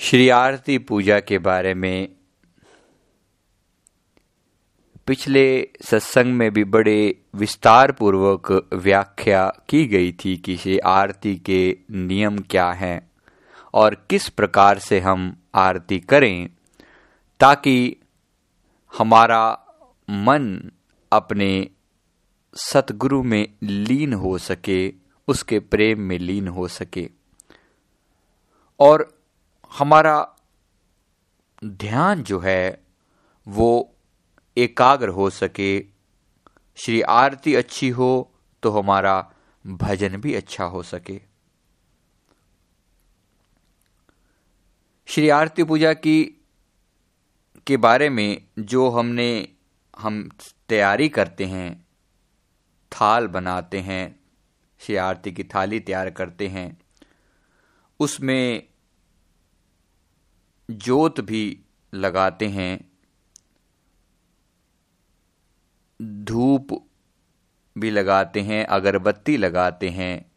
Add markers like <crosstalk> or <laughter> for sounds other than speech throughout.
श्री आरती पूजा के बारे में पिछले सत्संग में भी बड़े विस्तार पूर्वक व्याख्या की गई थी कि श्री आरती के नियम क्या हैं और किस प्रकार से हम आरती करें ताकि हमारा मन अपने सतगुरु में लीन हो सके, उसके प्रेम में लीन हो सके। और हमारा ध्यान जो है, वो एकाग्र हो सके। श्री आरती अच्छी हो तो हमारा भजन भी अच्छा हो सके। श्री आरती पूजा की, के बारे में जो हमने, हम तैयारी करते हैं, थाल बनाते हैं, श्री आरती की थाली तैयार करते हैं, उसमें जोत भी लगाते हैं, धूप भी लगाते हैं, अगरबत्ती लगाते हैं,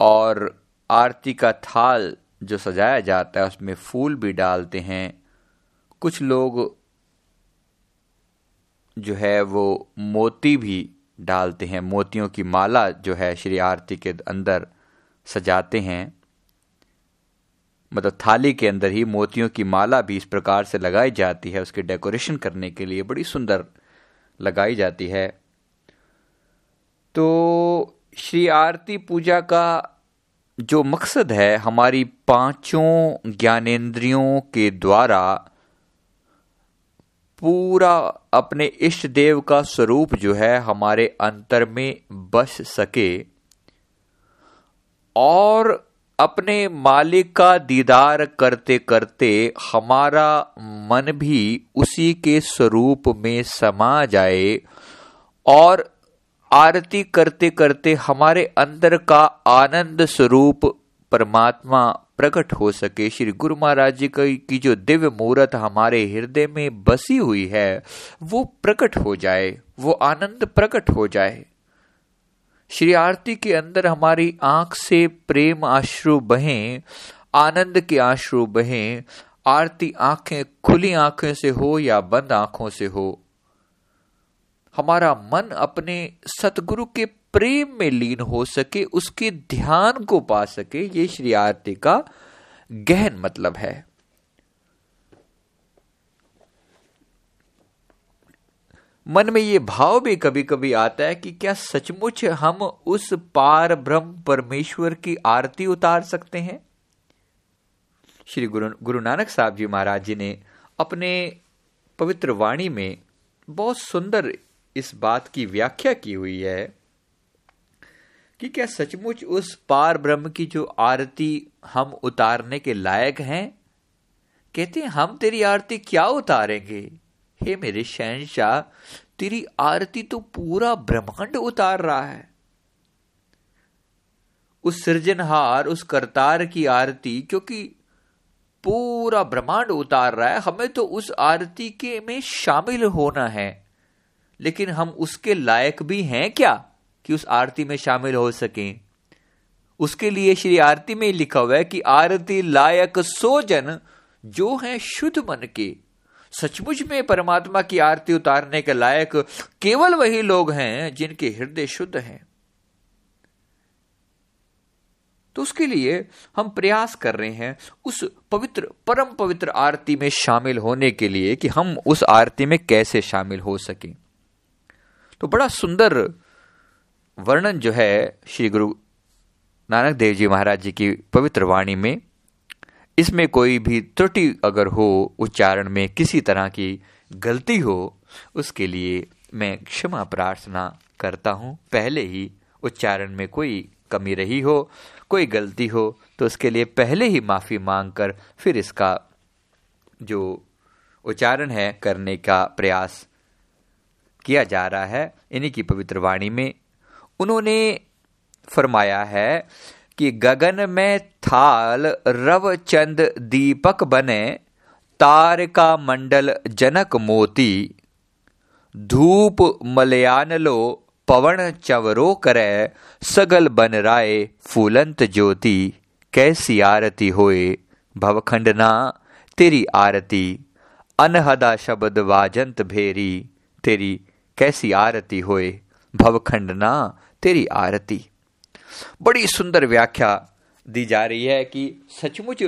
और आरती का थाल जो सजाया जाता है, उसमें फूल भी डालते हैं। कुछ लोग जो है, वो मोती भी डालते हैं, मोतियों की माला जो है, श्री आरती के अंदर सजाते हैं। मतलब थाली के अंदर ही मोतियों की माला भी इस प्रकार से लगाई जाती है। उसके डेकोरेशन करने के लिए बड़ी सुंदर लगाई जाती है। तो श्री आरती पूजा का जो मकसद है, हमारी पाँचों ज्ञानेन्द्रियों के द्वारा पूरा अपने इष्ट देव का स्वरूप जो है, हमारे अंतर में बस सके। और अपने मालिक का दीदार करते करते हमारा मन भी उसी के स्वरूप में समा जाए और आरती करते करते हमारे अंदर का आनंद स्वरूप परमात्मा प्रकट हो सके। श्री गुरु महाराज जी की जो दिव्य मूर्त हमारे हृदय में बसी हुई है, वो प्रकट हो जाए, वो आनंद प्रकट हो जाए। श्री आरती के अंदर हमारी आँख से प्रेम आश्रु बहें, आनंद के आश्रु बहें, आरती आँखें खुली आँखें से हो या बंद आँखों से हो। हमारा मन अपने सतगुरु के प्रेम में लीन हो सके, उसके ध्यान को पा सके, ये श्री आरती का गहन मतलब है। मन में ये भाव भी कभी कभी आता है कि क्या सचमुच हम उस पार ब्रह्म परमेश्वर की आरती उतार सकते हैं? श्री गुरु गुरु नानक साहब जी महाराज जी ने अपने पवित्र वाणी में बहुत सुंदर इस बात की व्याख्या की हुई है कि क्या सचमुच उस पार ब्रह्म की जो आरती हम उतारने के लायक हैं? कहते हैं, हम तेरी आरती क्या उतारेंगे? हे मेरे शहनशाह, तेरी आरती तो पूरा ब्रह्मांड उतार रहा है। उस सृजनहार, उस करतार की आरती, क्योंकि पूरा ब्रह्मांड उतार रहा है, हमें तो उस आरती के में शामिल होना है। लेकिन हम उसके लायक भी हैं क्या, कि उस आरती में शामिल हो सकें? उसके लिए श्री आरती में लिखा हुआ है कि आरती लायक सोजन, जो है शुद्ध मन के। सचमुच में परमात्मा की आरती उतारने के लायक केवल वही लोग हैं जिनके हृदय शुद्ध हैं। तो उसके लिए हम प्रयास कर रहे हैं उस पवित्र परम पवित्र आरती में शामिल होने के लिए कि हम उस आरती में कैसे शामिल हो सकें। तो बड़ा सुंदर वर्णन जो है श्री गुरु नानक देव जी महाराज जी की पवित्र वाणी में इसमें कोई भी त्रुटि अगर हो, उच्चारण में किसी तरह की गलती हो, उसके लिए मैं क्षमा प्रार्थना करता हूँ। पहले ही उच्चारण में कोई कमी रही हो, कोई गलती हो तो उसके लिए पहले ही माफ़ी मांग कर फिर इसका जो उच्चारण है, करने का प्रयास किया जा रहा है। इन्हीं की पवित्र वाणी में उन्होंने फरमाया है कि गगन में थाल रव चंद दीपक बने, तारका मंडल जनक मोती। धूप मलयान लो, पवन चवरो करे, सगल बन राय फूलंत ज्योति। कैसी आरती होए भवखंडना तेरी आरती। अनहदा शब्द वाजंत भेरी, तेरी कैसी आरती होए भवखंडना तेरी आरती। बड़ी सुंदर व्याख्या दी जा रही है कि सचमुच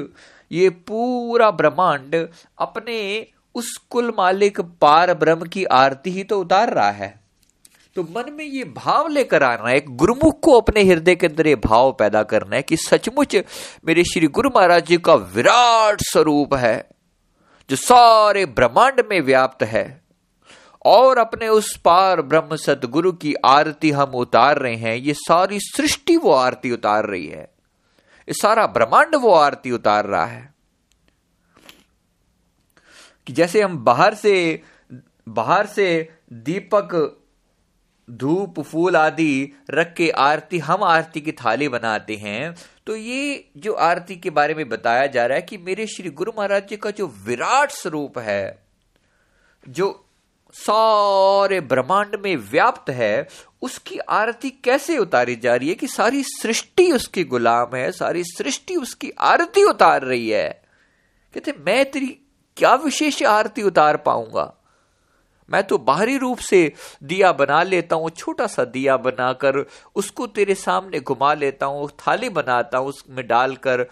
ये पूरा ब्रह्मांड अपने उस कुल मालिक पार ब्रह्म की आरती ही तो उतार रहा है। तो मन में ये भाव लेकर आना है गुरुमुख को अपने हृदय के अंदर ये भाव पैदा करना है कि सचमुच मेरे श्री गुरु महाराज जी का विराट स्वरूप है, जो सारे ब्रह्मांड में व्याप्त है। और अपने उस पार ब्रह्म सदगुरु की आरती हम उतार रहे हैं, ये सारी सृष्टि वो आरती उतार रही है। ये सारा ब्रह्मांड वो आरती उतार रहा है। कि जैसे हम बाहर से बाहर से दीपक, धूप, फूल आदि रख के आरती, हम आरती की थाली बनाते हैं तो ये जो आरती के बारे में बताया जा रहा है कि मेरे श्री गुरु महाराज जी का जो विराट स्वरूप है, जो सारे ब्रह्मांड में व्याप्त है, उसकी आरती कैसे उतारी जा रही है कि सारी सृष्टि उसकी गुलाम है, सारी सृष्टि उसकी आरती उतार रही है? कहते, मैं तेरी क्या विशेष आरती उतार पाऊँगा? मैं तो बाहरी रूप से दिया बना लेता हूँ, छोटा सा दिया बनाकर उसको तेरे सामने घुमा लेता हूँ, थाली बनाता हूँ, उसमें डालकर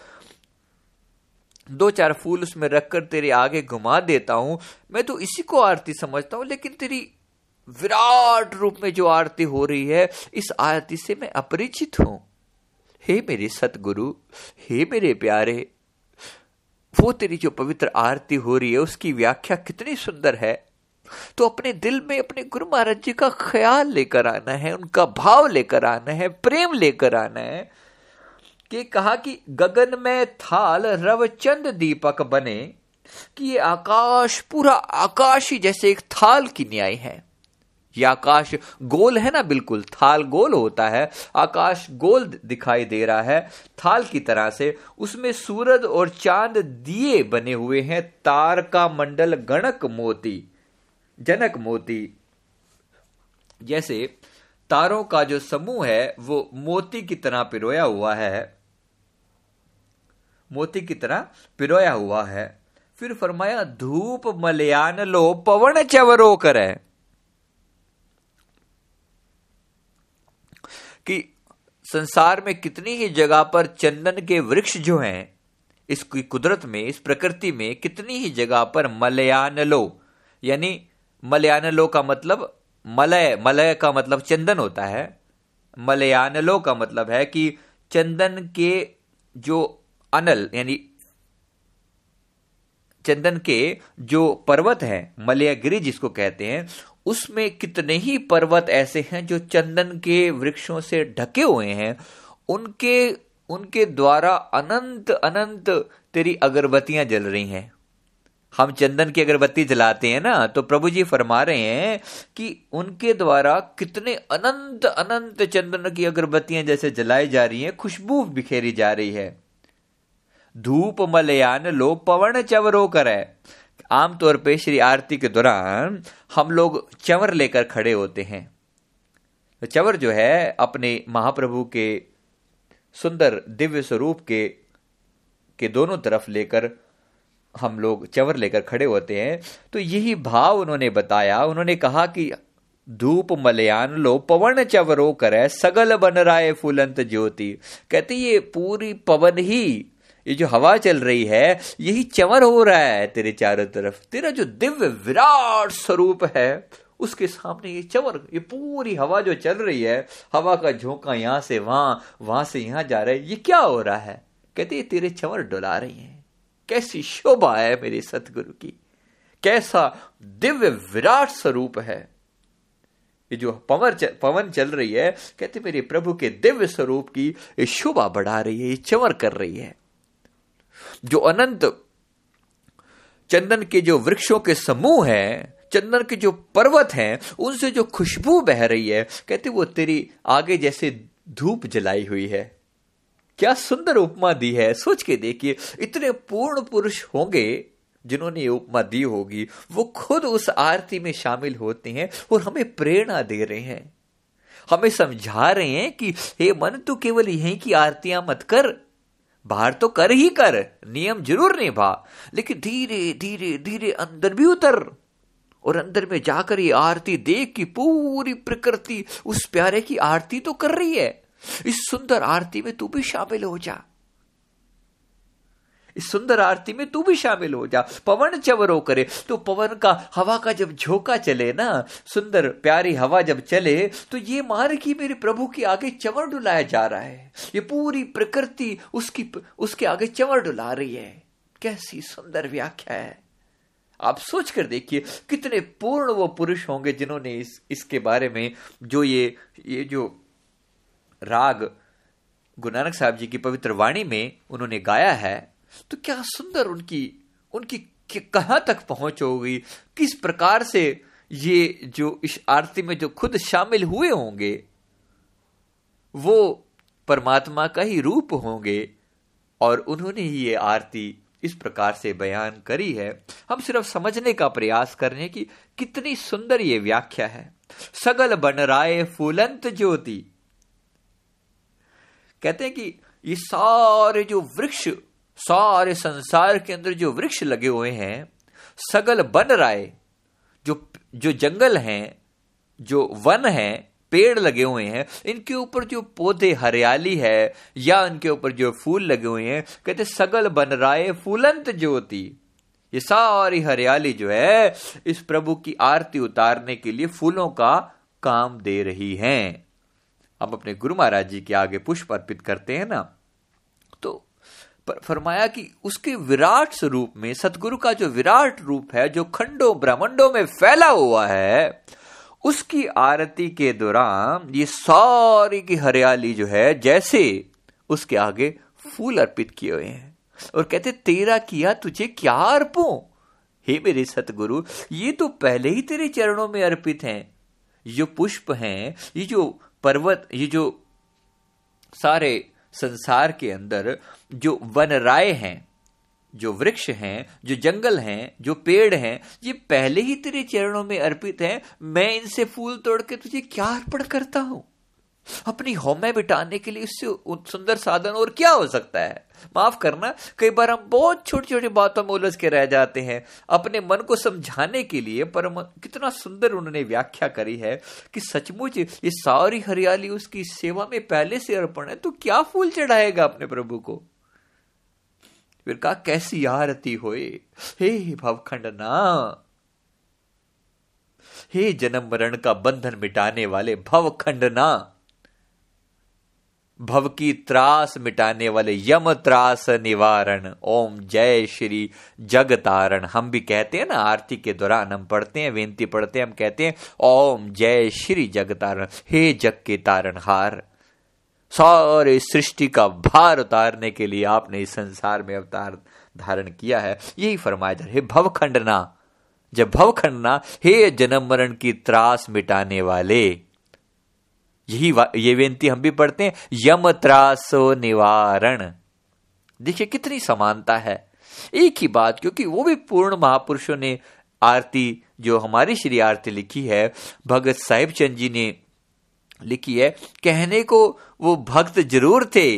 दो चार फूल उसमें रखकर तेरे आगे घुमा देता हूँ। मैं तो इसी को आरती समझता हूँ, लेकिन तेरी विराट रूप में जो आरती हो रही है, इस आरती से मैं अपरिचित हूँ। हे मेरे सतगुरु, हे मेरे प्यारे, वो तेरी जो पवित्र आरती हो रही है, उसकी व्याख्या कितनी सुंदर है। तो अपने दिल में अपने गुरु महाराज जी का ख्याल लेकर आना है, उनका भाव लेकर आना है, प्रेम लेकर आना है। कि कहा कि गगन में थाल रवचंद दीपक बने कि ये आकाश पूरा आकाश ही जैसे एक थाल की न्याय है। ये आकाश गोल है ना बिल्कुल, थाल गोल होता है, आकाश गोल दिखाई दे रहा है। थाल की तरह से उसमें सूरज और चाँद दिए बने हुए हैं, तार का मंडल गणक मोती, जनक मोती। जैसे तारों का जो समूह है, वो मोती की तरह पिरोया हुआ है। मोती की तरह पिरोया हुआ है। फिर फरमाया, धूप मलयान लो, पवन चवरो करे। कि संसार में कितनी ही जगह पर चंदन के वृक्ष जो हैं, इसकी कुदरत में, इस प्रकृति में कितनी ही जगह पर मलयान लो। यानी मलयानलो का मतलब मलय मलय का मतलब चंदन होता है। मलयानलो का मतलब है कि चंदन के जो अनल, यानी चंदन के जो पर्वत हैं, मलयागिरी जिसको कहते हैं, उसमें कितने ही पर्वत ऐसे हैं जो चंदन के वृक्षों से ढके हुए हैं, उनके उनके द्वारा अनंत अनंत तेरी अगरबत्तियाँ जल रही हैं। हम चंदन की अगरबत्ती जलाते हैं ना तो प्रभु जी फरमा रहे हैं कि उनके द्वारा कितने अनंत अनंत चंदन की अगरबत्तियाँ जैसे जलाई जा रही हैं, खुशबू बिखेरी जा रही है। धूप मलयान लो पवन चवरो करे। आमतौर पे श्री आरती के दौरान हम लोग चवर लेकर खड़े होते हैं। तो चवर जो है, अपने महाप्रभु के सुंदर दिव्य स्वरूप के के दोनों तरफ़ लेकर हम लोग चवर लेकर खड़े होते हैं। तो यही भाव उन्होंने बताया। उन्होंने कहा कि धूप मलयान लो पवन चवरो करे, सगल बन राय फूलंत ज्योति। कहते ये पूरी पवन ही ये जो हवा चल रही है, यही चवर हो रहा है तेरे चारों तरफ़। तेरा जो दिव्य विराट स्वरूप है, उसके सामने ये चवर ये पूरी हवा जो चल रही है, हवा का झोंका यहाँ से वहाँ वहाँ से यहाँ जा रहा है, ये क्या हो रहा है? कहते ये तेरे चवर डुला रही हैं। कैसी शोभा है मेरे सतगुरु की। कैसा दिव्य विराट स्वरूप है। ये जो पवन पवन चल रही है, कहते मेरे प्रभु के दिव्य स्वरूप की ये शोभा बढ़ा रही है, ये चमर कर रही है। जो अनंत चंदन के जो वृक्षों के समूह हैं, चंदन के जो पर्वत हैं, उनसे जो खुशबू बह रही है, कहते वो तेरी आगे जैसे धूप जलाई हुई है। क्या सुंदर उपमा दी है, सोच के देखिए, इतने पूर्ण पुरुष होंगे जिन्होंने ये उपमा दी होगी। वो खुद उस आरती में शामिल होते हैं और हमें प्रेरणा दे रहे हैं। हमें समझा रहे हैं कि, हे मन, तू केवल यहीं की आरतियाँ मत कर बाहर तो कर ही कर, नियम ज़रूर निभा, लेकिन धीरे धीरे धीरे अंदर भी उतर और अंदर में जाकर ये आरती देख की पूरी प्रकृति उस प्यारे की आरती तो कर रही है। इस सुंदर आरती में तू भी शामिल हो जा। इस सुंदर आरती में तू भी शामिल हो जा। पवन चवरो करे। तो पवन का हवा का जब झोंका चले ना, सुंदर प्यारी हवा जब चले तो ये मान की मेरे प्रभु के आगे चवर डुलाया जा रहा है। ये पूरी प्रकृति उसकी उसके आगे चवर डुला रही है। कैसी सुंदर व्याख्या है। आप सोच कर देखिए, कितने पूर्ण वो पुरुष होंगे जिन्होंने इस, इसके बारे में जो ये ये जो राग, गुरु नानक साहब जी की पवित्र वाणी में उन्होंने गाया है तो क्या सुंदर उनकी उनकी कहाँ तक पहुँच होगी? किस प्रकार से ये जो इस आरती में जो खुद शामिल हुए होंगे, वो परमात्मा का ही रूप होंगे और उन्होंने ही ये आरती इस प्रकार से बयान करी है। हम सिर्फ़ समझने का प्रयास कर रहे हैं कि कितनी सुंदर ये व्याख्या है। सगल बन राय फूलंत ज्योति। कहते हैं कि ये सारे जो वृक्ष सारे संसार के अंदर जो वृक्ष लगे हुए हैं, सगल बन राय जो जो जंगल हैं, जो वन हैं, पेड़ लगे हुए हैं, इनके ऊपर जो पौधे हरियाली है, या इनके ऊपर जो फूल लगे हुए हैं, कहते सगल बन राय फूलंत ज्योति। ये सारी हरियाली जो है, इस प्रभु की आरती उतारने के लिए फूलों का काम दे रही हैं। हम अपने गुरु महाराज जी के आगे पुष्प अर्पित करते हैं ना। फरमाया कि उसके विराट स्वरूप में, सतगुरु का जो विराट रूप है, जो खंडों ब्रह्मंडों में फैला हुआ है, उसकी आरती के दौरान ये सारी की हरियाली जो है, जैसे उसके आगे फूल अर्पित किए हुए हैं। और कहते, तेरा किया तुझे क्या अर्पो? हे मेरे सतगुरु, ये तो पहले ही तेरे चरणों में अर्पित हैं। जो पुष्प हैं, ये जो पर्वत, ये जो सारे संसार के अंदर जो वन राय हैं, जो वृक्ष हैं, जो जंगल हैं, जो पेड़ हैं, ये पहले ही तेरे चरणों में अर्पित हैं। मैं इनसे फूल तोड़ के तुझे क्या अर्पण करता हूँ? अपनी होमे बिटाने के लिए इससे सुंदर साधन और क्या हो सकता है? माफ़ करना, कई बार हम बहुत छोटी छोटी बातों में उलझ के रह जाते हैं। अपने मन को समझाने के लिए पर कितना सुंदर उन्होंने व्याख्या करी है कि सचमुच ये सारी हरियाली उसकी सेवा में पहले से अर्पण है तो क्या फूल चढ़ाएगा अपने प्रभु को? फिर कहा, कैसी आरती होए? हे भवखंड ना हे जन्म मरण का बंधन मिटाने वाले भवखंड ना भव की त्रास मिटाने वाले यम त्रास निवारण। ओम जय श्री जगतारण। हम भी कहते हैं ना, आरती के दौरान हम पढ़ते हैं बेनती पढ़ते हैं, हम कहते हैं, ओम जय श्री जगतारण। हे जग के तारण हार सारे सृष्टि का भार उतारने के लिए आपने इस संसार में अवतार धारण किया है। यही फरमाया जा हे भवखंडना जब भवखंडना हे जन्म मरण की त्रास मिटाने वाले। यही ये बेनती हम भी पढ़ते हैं, यम त्रासो निवारण। देखिए, कितनी समानता है। एक ही बात, क्योंकि वो भी पूर्ण महापुरुषों ने आरती, जो हमारी श्री आरती लिखी है, भगत साहिब चंद जी ने लिखी है, कहने को वो भक्त ज़रूर थे।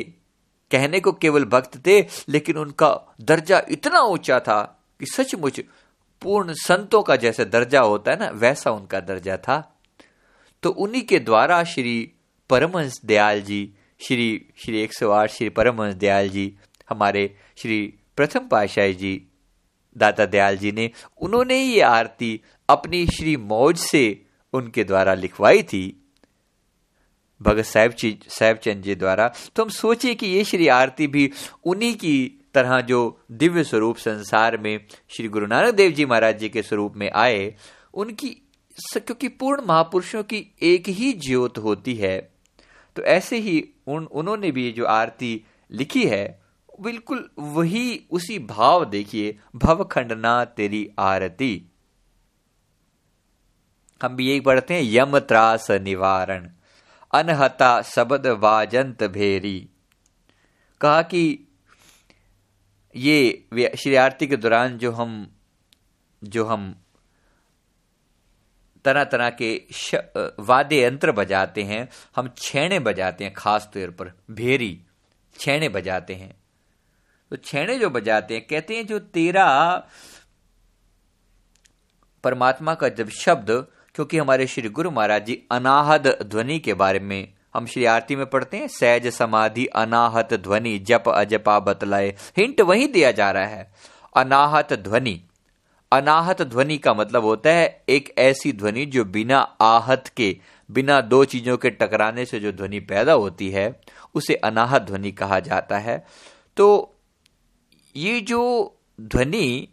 कहने को केवल भक्त थे, लेकिन उनका दर्जा इतना ऊँचा था कि सचमुच पूर्ण संतों का जैसे दर्जा होता है ना, वैसा उनका दर्जा था। तो उन्हीं के द्वारा श्री परमहंस दयाल जी, श्री श्री एक सौ आठ श्री परमहंस दयाल जी, हमारे श्री प्रथम पाशाही जी, दाता दयाल जी ने, उन्होंने ये आरती अपनी श्री मौज से उनके द्वारा लिखवाई थी। भगत साहेब साहेब चंद जी द्वारा। तो हम सोचिए कि ये श्री आरती भी उन्हीं की तरह जो दिव्य स्वरूप संसार में श्री गुरु नानक देव जी महाराज जी के स्वरूप में आए, उनकी क्योंकि पूर्ण महापुरुषों की एक ही ज्योत होती है तो ऐसे ही उन, उन्होंने भी जो आरती लिखी है, बिल्कुल वही उसी भाव देखिए भव खंडना तेरी आरती। हम भी यही पढ़ते हैं, यम त्रास निवारण, अनहता शब्द वाजंत भेरी। कहा कि ये श्री आरती के दौरान जो हम जो हम तरह तरह के वाद्य यंत्र बजाते हैं। हम छेने बजाते हैं, खास तौर पर भेरी। छेने बजाते हैं। तो छेने जो बजाते हैं, कहते हैं जो तेरा परमात्मा का जब शब्द, क्योंकि हमारे श्री गुरु महाराज जी अनाहद ध्वनि के बारे में हम श्री आरती में पढ़ते हैं, सहज समाधि, अनाहत ध्वनि, जप अजपा बतलाए। हिंट वही दिया जा रहा है। अनाहत ध्वनि। अनाहत ध्वनि का मतलब होता है एक ऐसी ध्वनि जो बिना आहत के, बिना दो चीज़ों के टकराने से जो ध्वनि पैदा होती है, उसे अनाहत ध्वनि कहा जाता है। तो ये जो ध्वनि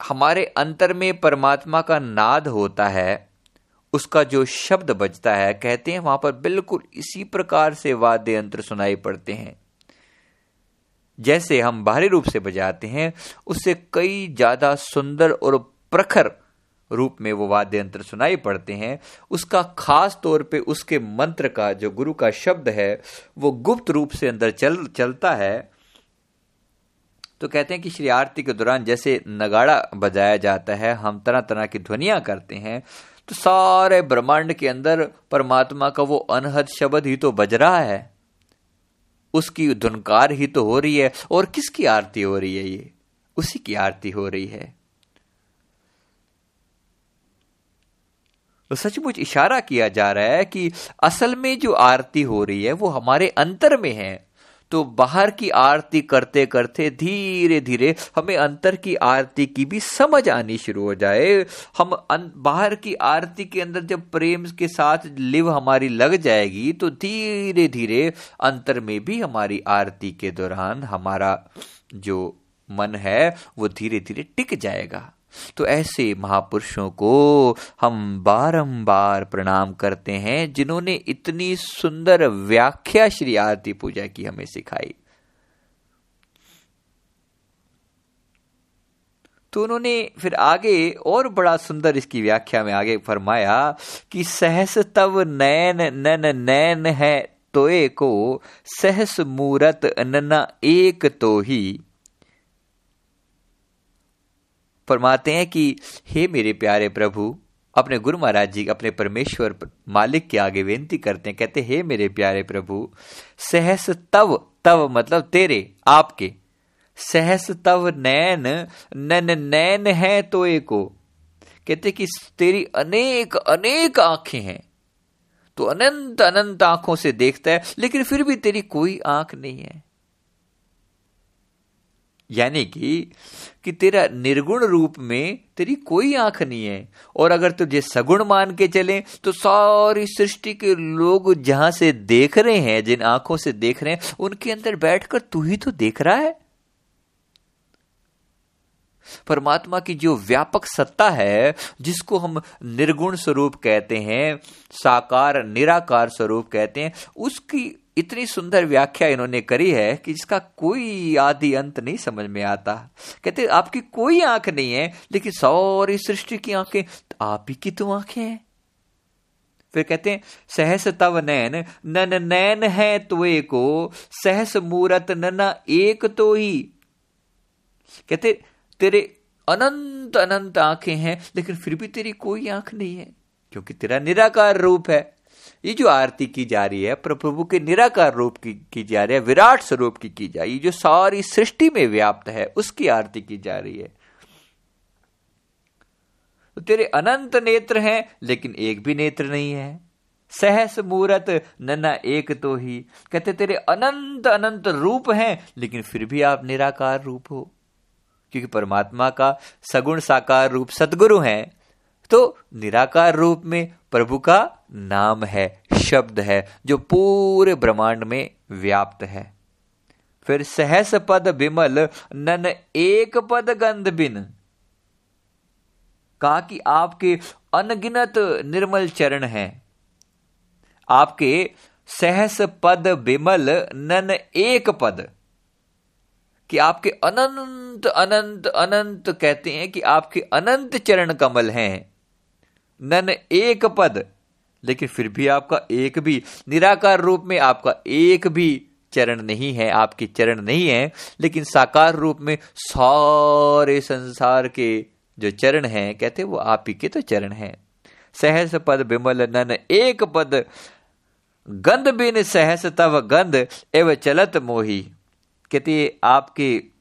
हमारे अंतर में परमात्मा का नाद होता है, उसका जो शब्द बजता है, कहते हैं वहाँ पर बिल्कुल इसी प्रकार से वाद्य यंत्र सुनाई पड़ते हैं। जैसे हम बाहरी रूप से बजाते हैं, उससे कई ज़्यादा सुंदर और प्रखर रूप में वो वाद्य यंत्र सुनाई पड़ते हैं। उसका खास तौर पे उसके मंत्र का जो गुरु का शब्द है, वो गुप्त रूप से अंदर चल, चलता है। तो कहते हैं कि श्री आरती के दौरान जैसे नगाड़ा बजाया जाता है, हम तरह तरह की ध्वनिया करते हैं तो सारे ब्रह्मांड के अंदर परमात्मा का वो अनहद शब्द ही तो बज रहा है। उसकी धुनकार ही तो हो रही है। और किसकी आरती हो रही है ये? उसी की आरती हो रही है। तो सचमुच इशारा किया जा रहा है कि असल में जो आरती हो रही है, वो हमारे अंतर में है। तो बाहर की आरती करते करते धीरे धीरे हमें अंतर की आरती की भी समझ आनी शुरू हो जाए। हम बाहर की आरती के अंदर जब प्रेम के साथ लिव हमारी लग जाएगी तो धीरे धीरे अंतर में भी हमारी आरती के दौरान हमारा जो मन है, वो धीरे धीरे टिक जाएगा। तो ऐसे महापुरुषों को हम बारंबार प्रणाम करते हैं, जिन्होंने इतनी सुंदर व्याख्या श्री आरती पूजा की हमें सिखाई। तो उन्होंने फिर आगे और बड़ा सुंदर इसकी व्याख्या में आगे फरमाया कि सहस तव नैन, नन नैन है तोए को, सहस मूरत नना एक तो ही। फरमाते हैं कि, हे मेरे प्यारे प्रभु, अपने गुरु महाराज जी अपने परमेश्वर मालिक के आगे बेनती करते हैं। कहते हे मेरे प्यारे प्रभु, सहस तव तव मतलब तेरे, आपके। सहस तव नैन, नन, नैन है तो एको। कहते कि तेरी अनेक अनेक आँखें हैं। तो अनंत अनंत आँखों से देखता है, लेकिन फिर भी तेरी कोई आँख नहीं है। यानी कि कि तेरा निर्गुण रूप में तेरी कोई आँख नहीं है। और अगर तुझे सगुण मान के चले तो सारी सृष्टि के लोग जहाँ से देख रहे हैं, जिन आँखों से देख रहे हैं, उनके अंदर बैठकर तू ही तो देख रहा है। परमात्मा की जो व्यापक सत्ता है, जिसको हम निर्गुण स्वरूप कहते हैं, साकार, निराकार स्वरूप कहते हैं, उसकी इतनी सुंदर व्याख्या इन्होंने करी है कि जिसका कोई आदि अंत नहीं समझ में आता। कहते, आपकी कोई आँख नहीं है, लेकिन सौरी सृष्टि की आँखें तो आप ही की तो आँखें हैं। फिर कहते हैं, सहस तव नैन, नन नैन है तुए को, सहस मूरत नना एक तो ही। कहते, तेरे अनंत अनंत आँखें हैं, लेकिन फिर भी तेरी कोई आँख नहीं है, क्योंकि तेरा निराकार रूप है। ये जो आरती की जा रही है, प्रभु के निराकार रूप की की जा रही है, विराट स्वरूप की की जा रही है जो सारी सृष्टि में व्याप्त है, उसकी आरती की जा रही है। तो तेरे अनंत नेत्र हैं, लेकिन एक भी नेत्र नहीं है। सहस मूरत नन्ना एक तो ही। कहते, तेरे अनंत अनंत रूप हैं, लेकिन फिर भी आप निराकार रूप हो। क्योंकि परमात्मा का सगुण साकार रूप सदगुरु हैं तो निराकार रूप में प्रभु का नाम है, शब्द है, जो पूरे ब्रह्मांड में व्याप्त है। फिर सहस पद विमल, नन एक पद गंध बिन। कहा कि आपके अनगिनत निर्मल चरण हैं। आपके सहस पद बिमल नन एक पद। कि आपके अनंत अनंत अनंत कहते हैं कि आपके अनंत चरण कमल हैं। नन एक पद, लेकिन फिर भी आपका एक भी, निराकार रूप में आपका एक भी चरण नहीं है, आपके चरण नहीं है, लेकिन साकार रूप में सारे संसार के जो चरण हैं, कहते वो आप ही के तो चरण हैं। सहस पद विमल नन एक पद, गंध बिन सहस तव गंध, एव चलत मोही। कहते आपके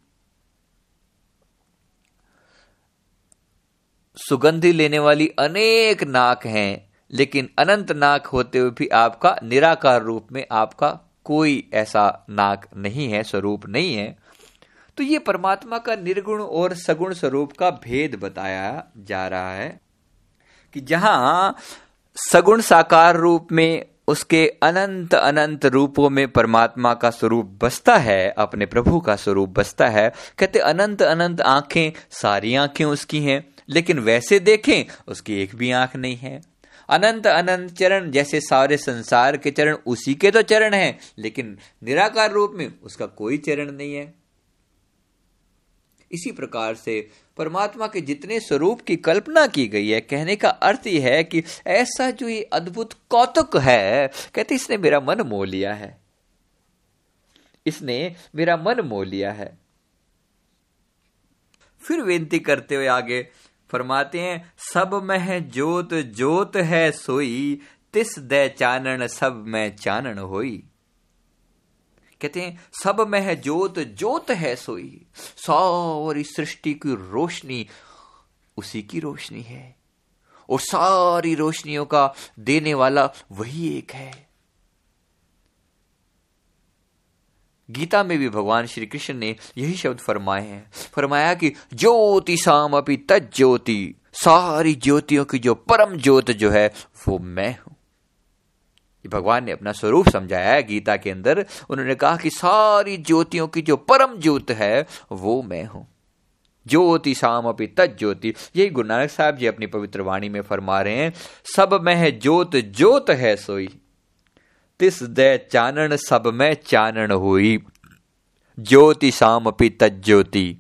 सुगंधी लेने वाली अनेक नाक हैं, लेकिन अनंत नाक होते हुए भी आपका निराकार रूप में आपका कोई ऐसा नाक नहीं है, स्वरूप नहीं है। तो ये परमात्मा का निर्गुण और सगुण स्वरूप का भेद बताया जा रहा है कि जहाँ सगुण साकार रूप में, उसके अनंत अनंत रूपों में परमात्मा का स्वरूप बसता है, अपने प्रभु का स्वरूप बसता है। कहते अनंत अनंत आँखें सारी आँखें उसकी हैं। लेकिन वैसे देखें, उसकी एक भी आँख नहीं है। अनंत अनंत चरण, जैसे सारे संसार के चरण, उसी के तो चरण हैं, लेकिन निराकार रूप में उसका कोई चरण नहीं है। इसी प्रकार से परमात्मा के जितने स्वरूप की कल्पना की गई है, कहने का अर्थ यह है कि ऐसा जो ये अद्भुत कौतुक है, कहते इसने मेरा मन मोह लिया है। इसने मेरा मन मोह लिया है। फिर विनती करते हुए आगे फरमाते हैं, सब मह जोत जोत है सोई, तिस दे चानन सब में चानन होई। कहते हैं, सब मह जोत जोत है सोई, सारी सृष्टि की रोशनी उसी की रोशनी है, और सारी रोशनियों का देने वाला वही एक है। गीता में भी भगवान श्री कृष्ण ने यही शब्द फरमाए हैं। फरमाया कि ज्योति शाम अपनी तज्योति सारी ज्योतियों की जो परम ज्योत जो है, वो मैं हूँ। भगवान ने अपना स्वरूप समझाया है गीता के अंदर। उन्होंने कहा कि सारी ज्योतियों की जो परम ज्योत है, वो मैं हूँ। ज्योति शाम अपनी तज ज्योति, यही गुरु नानक साहब जी अपनी पवित्र वाणी में फरमा रहे हैं, सब में ज्योत ज्योत है सोई। तिस दे चानन सब में चानन हुई। ज्योति शाम अपनी तज्ज्योति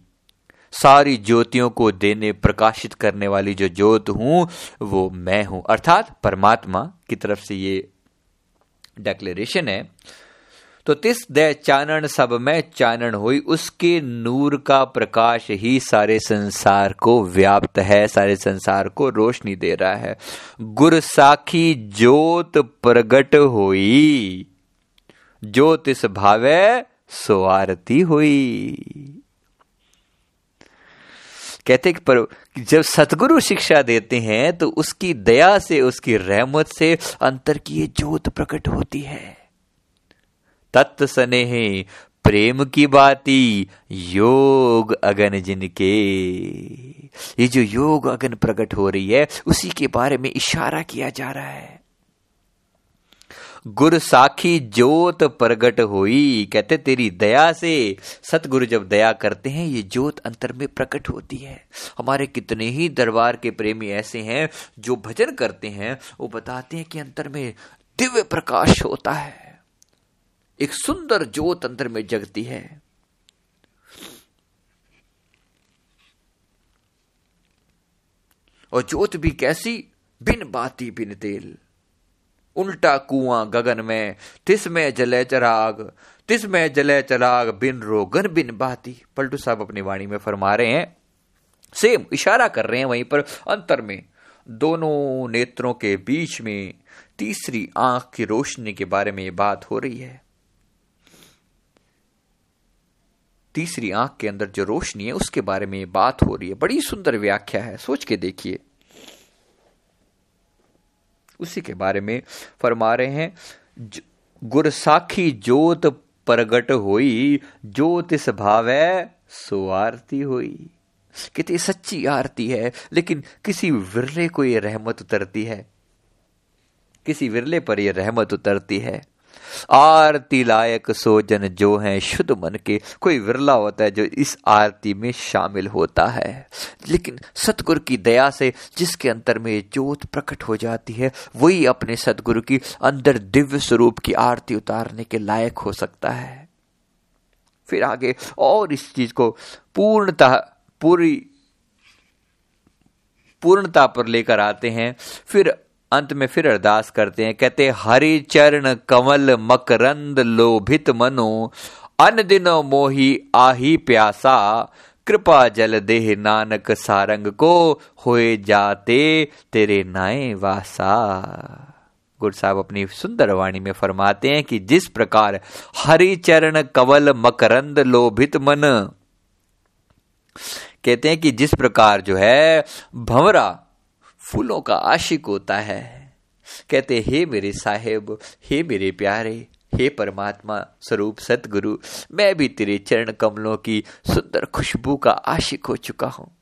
सारी ज्योतियों को देने, प्रकाशित करने वाली जो ज्योत हूँ, वो मैं हूँ। अर्थात परमात्मा की तरफ़ से ये डेक्लेरेशन है तो तिस दे चानन सब में चानन हुई, उसके नूर का प्रकाश ही सारे संसार को व्याप्त है, सारे संसार को रोशनी दे रहा है। गुर साखी ज्योत प्रगट हुई जो तिस भावे स्वारती हुई। कहते कि पर जब सतगुरु शिक्षा देते हैं तो उसकी दया से, उसकी रहमत से अंतर की ये ज्योत प्रकट होती है। तत्व स्नेह प्रेम की बाती योग अगन जिनके। ये जो योग अगन प्रकट हो रही है, उसी के बारे में इशारा किया जा रहा है। गुर साखी ज्योत प्रगट हुई, कहते, तेरी दया से सतगुरु जब दया करते हैं, ये ज्योत अंतर में प्रकट होती है। हमारे कितने ही दरबार के प्रेमी ऐसे हैं, जो भजन करते हैं, वो बताते हैं कि अंतर में दिव्य प्रकाश होता है। एक सुंदर ज्योत अंदर में जगती है। और ज्योत भी कैसी? बिन बाती बिन तेल। उल्टा कुआँ गगन में, तिस में जले चराग, तिस में जले चराग, बिन रोगन बिन बाती। पलटू साहब अपनी वाणी में फरमा रहे हैं। सेम इशारा कर रहे हैं वहीं पर अंतर में। दोनों नेत्रों के बीच में तीसरी आँख की रोशनी के बारे में ये बात हो रही है। तीसरी आँख के अंदर जो रोशनी है, उसके बारे में बात हो रही है। बड़ी सुंदर व्याख्या है, सोच के देखिए। उसी के बारे में फरमा रहे हैं गुरसाखी जोत प्रगट हुई ज्योत इस भावे सो आरती हुई। कितनी सच्ची आरती है, लेकिन किसी विरले को यह रहमत उतरती है। किसी विरले पर यह रहमत उतरती है। आरती लायक सोजन जो है, शुद्ध मन के, कोई विरला होता है जो इस आरती में शामिल होता है। लेकिन सतगुरु की दया से जिसके अंतर में ज्योत प्रकट हो जाती है, वही अपने सतगुरु की अंदर दिव्य स्वरूप की आरती उतारने के लायक हो सकता है। फिर आगे और इस चीज़ को पूर्णतः, पूरी, पूर्णता पर लेकर आते हैं। फिर अंत में फिर अरदास करते हैं, कहते, हरि चरण कमल मकरंद लोभित मनो, अन दिनो मोही आही प्यासा, कृपा जल देह नानक सारंग को, होए जाते तेरे नाए वासा। गुरु साहब अपनी सुंदर वाणी में फरमाते हैं कि जिस प्रकार हरि चरण कवल मकरंद लोभित मन, कहते हैं कि जिस प्रकार जो है, भंवरा फूलों का आशिक होता है। कहते, हे मेरे साहेब, हे मेरे प्यारे, हे परमात्मा, स्वरूप सतगुरु मैं भी तेरे चरण कमलों की सुंदर खुशबू का आशिक हो चुका हूँ।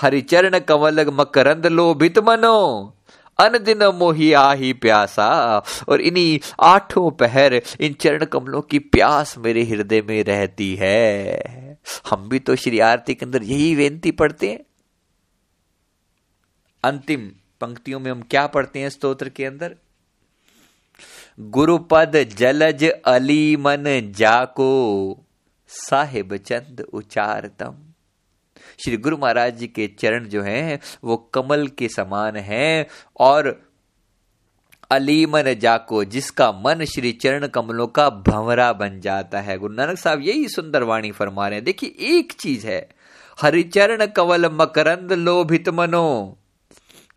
हरि चरण कमल मकरंद लोभित मनो, अन दिन मोही आही प्यासा, और इन्हीं आठों पहर इन चरण कमलों की प्यास मेरे हृदय में रहती है। हम भी तो श्री आरती के अंदर यही बेनती पढ़ते हैं। अंतिम पंक्तियों में हम क्या पढ़ते हैं स्तोत्र के अंदर? गुरुपद जलज अली मन जाको, साहेब चंद उचारतम। श्री गुरु महाराज जी के चरण जो हैं, वो कमल के समान हैं और अलीमन जाको, जिसका मन श्री चरण कमलों का भंवरा बन जाता है। गुरु नानक साहब यही सुंदर वाणी फरमा रहे हैं। देखिए, एक चीज़ है, हरिचरण कवल मकरंद लोभित मनो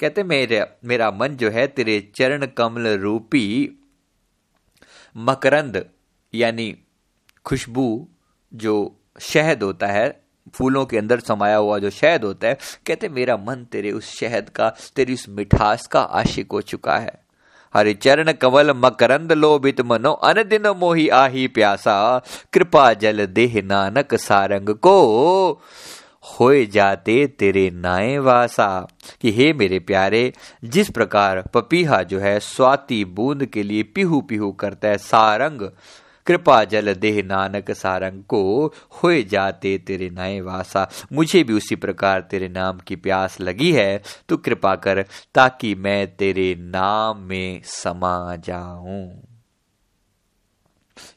कहते, मेरे, मेरा मन जो है तेरे चरण कमल रूपी मकरंद, यानी खुशबू जो शहद होता है, फूलों के अंदर समाया हुआ जो शहद होता है, कहते, मेरा मन तेरे उस शहद का, तेरी उस मिठास का आशिक हो चुका है। हरि चरण कमल मकरंद लोभित मनो अन दिन मोही आही प्यासा, कृपा जल देह नानक सारंग को। होए जाते तेरे नाए वासा। कि हे मेरे प्यारे, जिस प्रकार पपीहा जो है स्वाति बूंद के लिए पिहू पिहू करता है सारंग, कृपा जल देह नानक सारंग को होए जाते तेरे नए वासा। मुझे भी उसी प्रकार तेरे नाम की प्यास लगी है, तू कृपा कर ताकि मैं तेरे नाम में समा जाऊँ।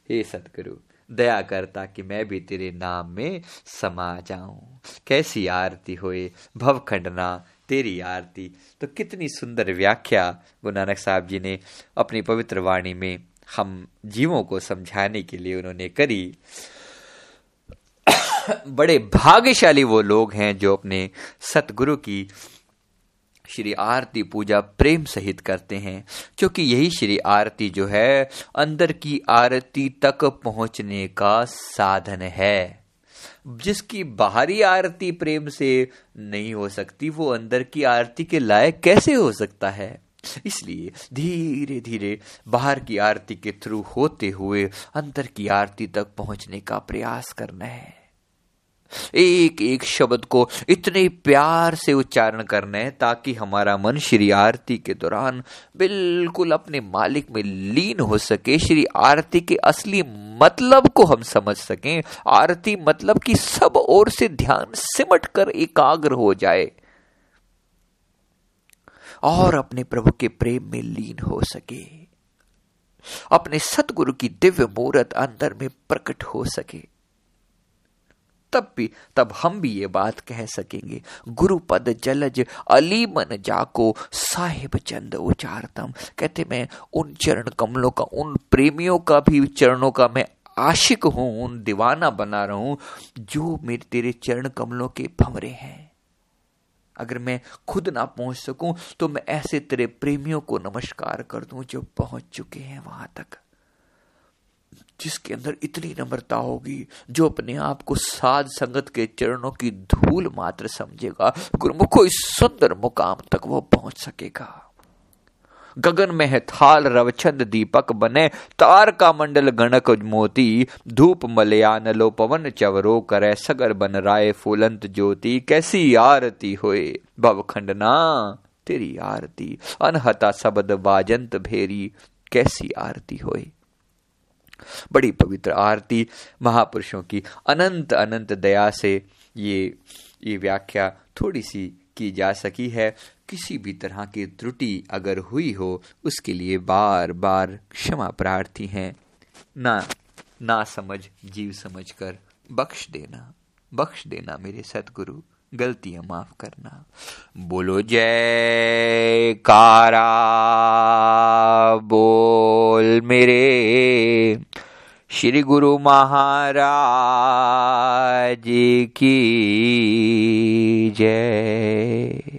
हे सतगुरु दया कर ताकि मैं भी तेरे नाम में समा जाऊँ। कैसी आरती होए, भव खंडना, तेरी आरती। तो कितनी सुंदर व्याख्या गुरु नानक साहब जी ने अपनी पवित्र वाणी में हम जीवों को समझाने के लिए उन्होंने करी। <coughs> बड़े भाग्यशाली वो लोग हैं जो अपने सतगुरु की श्री आरती पूजा प्रेम सहित करते हैं, क्योंकि यही श्री आरती जो है, अंदर की आरती तक पहुँचने का साधन है। जिसकी बाहरी आरती प्रेम से नहीं हो सकती, वो अंदर की आरती के लायक कैसे हो सकता है? इसलिए धीरे धीरे बाहर की आरती के थ्रू होते हुए अंदर की आरती तक पहुँचने का प्रयास करना है। एक एक शब्द को इतने प्यार से उच्चारण करना ताकि हमारा मन श्री आरती के दौरान बिल्कुल अपने मालिक में लीन हो सके। श्री आरती के असली मतलब को हम समझ सकें। आरती मतलब कि सब ओर से ध्यान सिमट कर एकाग्र हो जाए और अपने प्रभु के प्रेम में लीन हो सके। अपने सतगुरु की दिव्य मूर्त अंदर में प्रकट हो सके। तब भी, तब हम भी ये बात कह सकेंगे, गुरुपद जलज अली मन जाको, साहिब चंद उचारतम। कहते मैं उन चरण कमलों का, उन प्रेमियों का भी चरणों का मैं आशिक हूँ, उन दीवाना बना रहा हूँ जो मेरे, तेरे चरण कमलों के भंवरे हैं। अगर मैं खुद ना पहुँच सकूँ तो मैं ऐसे तेरे प्रेमियों को नमस्कार कर दूँ, जो पहुँच चुके हैं वहाँ तक। जिसके अंदर इतनी नम्रता होगी, जो अपने आप को साध संगत के चरणों की धूल मात्र समझेगा, गुरुमुखो, इस सुंदर मुकाम तक वो पहुँच सकेगा। गगन में है थाल, रवछंद दीपक बने, तार का मंडल गणक मोती, धूप मलयान लो पवन चवरो करे, सगर बन राय फूलंत ज्योति, कैसी आरती होए? भव खंडना, तेरी आरती, अनहता सबद बाजंत भेरी, कैसी आरती होई बड़ी पवित्र आरती महापुरुषों की अनंत अनंत दया से ये ये व्याख्या थोड़ी सी की जा सकी है। किसी भी तरह की त्रुटि अगर हुई हो, उसके लिए बार बार क्षमा प्रार्थी हैं। ना ना समझ, जीव समझ कर बख्श देना बख्श देना मेरे सतगुरु गलतियाँ माफ़ करना। बोलो जय कारा बोल मेरे। श्री गुरु महाराज की जय।